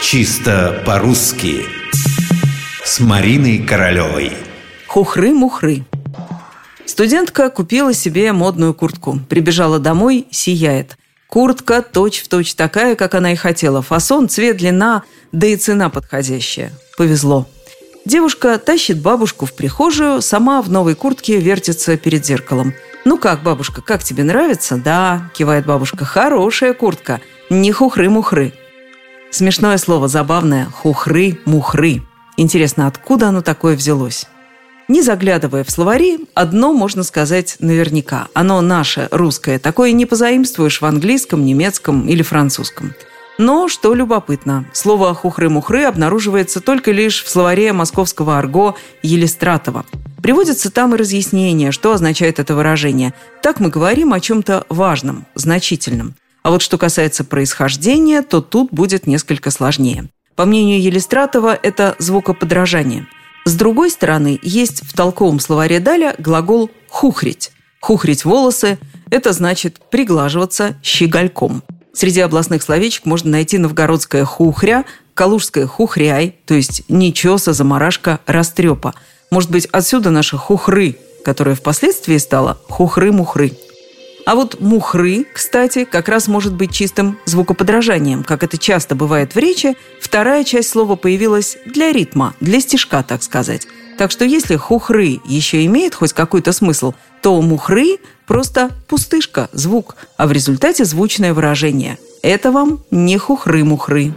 Чисто по-русски С Мариной Королевой Хухры-мухры Студентка купила себе модную куртку. Прибежала домой, сияет. Куртка точь-в-точь такая, как она и хотела. Фасон, цвет, длина, да и цена подходящая. Повезло. Девушка тащит бабушку в прихожую, сама в новой куртке вертится перед зеркалом. «Ну как, бабушка, как тебе нравится?» «Да», – кивает бабушка, – «хорошая куртка, не хухры-мухры». Смешное слово, забавное – хухры-мухры. Интересно, откуда оно такое взялось? Не заглядывая в словари, одно можно сказать наверняка. Оно наше, русское. Такое не позаимствуешь в английском, немецком или французском. Но, что любопытно, слово «хухры-мухры» обнаруживается только лишь в словаре московского арго Елистратова. Приводится там и разъяснение, что означает это выражение. Так мы говорим о чем-то важном, значительном. А вот что касается происхождения, то тут будет несколько сложнее. По мнению Елистратова, это звукоподражание. С другой стороны, есть в толковом словаре Даля глагол «хухрить». «Хухрить волосы» – это значит приглаживаться щегольком. Среди областных словечек можно найти новгородское «хухря», калужское «хухряй», то есть нечеса, заморашка, растрепа. Может быть, отсюда наши «хухры», которая впоследствии стала «хухры-мухры». А вот мухры, кстати, как раз может быть чистым звукоподражанием. Как это часто бывает в речи, вторая часть слова появилась для ритма, для стишка, так сказать. Так что если хухры еще имеет хоть какой-то смысл, то мухры просто пустышка, звук, а в результате звучное выражение. Это вам не хухры-мухры.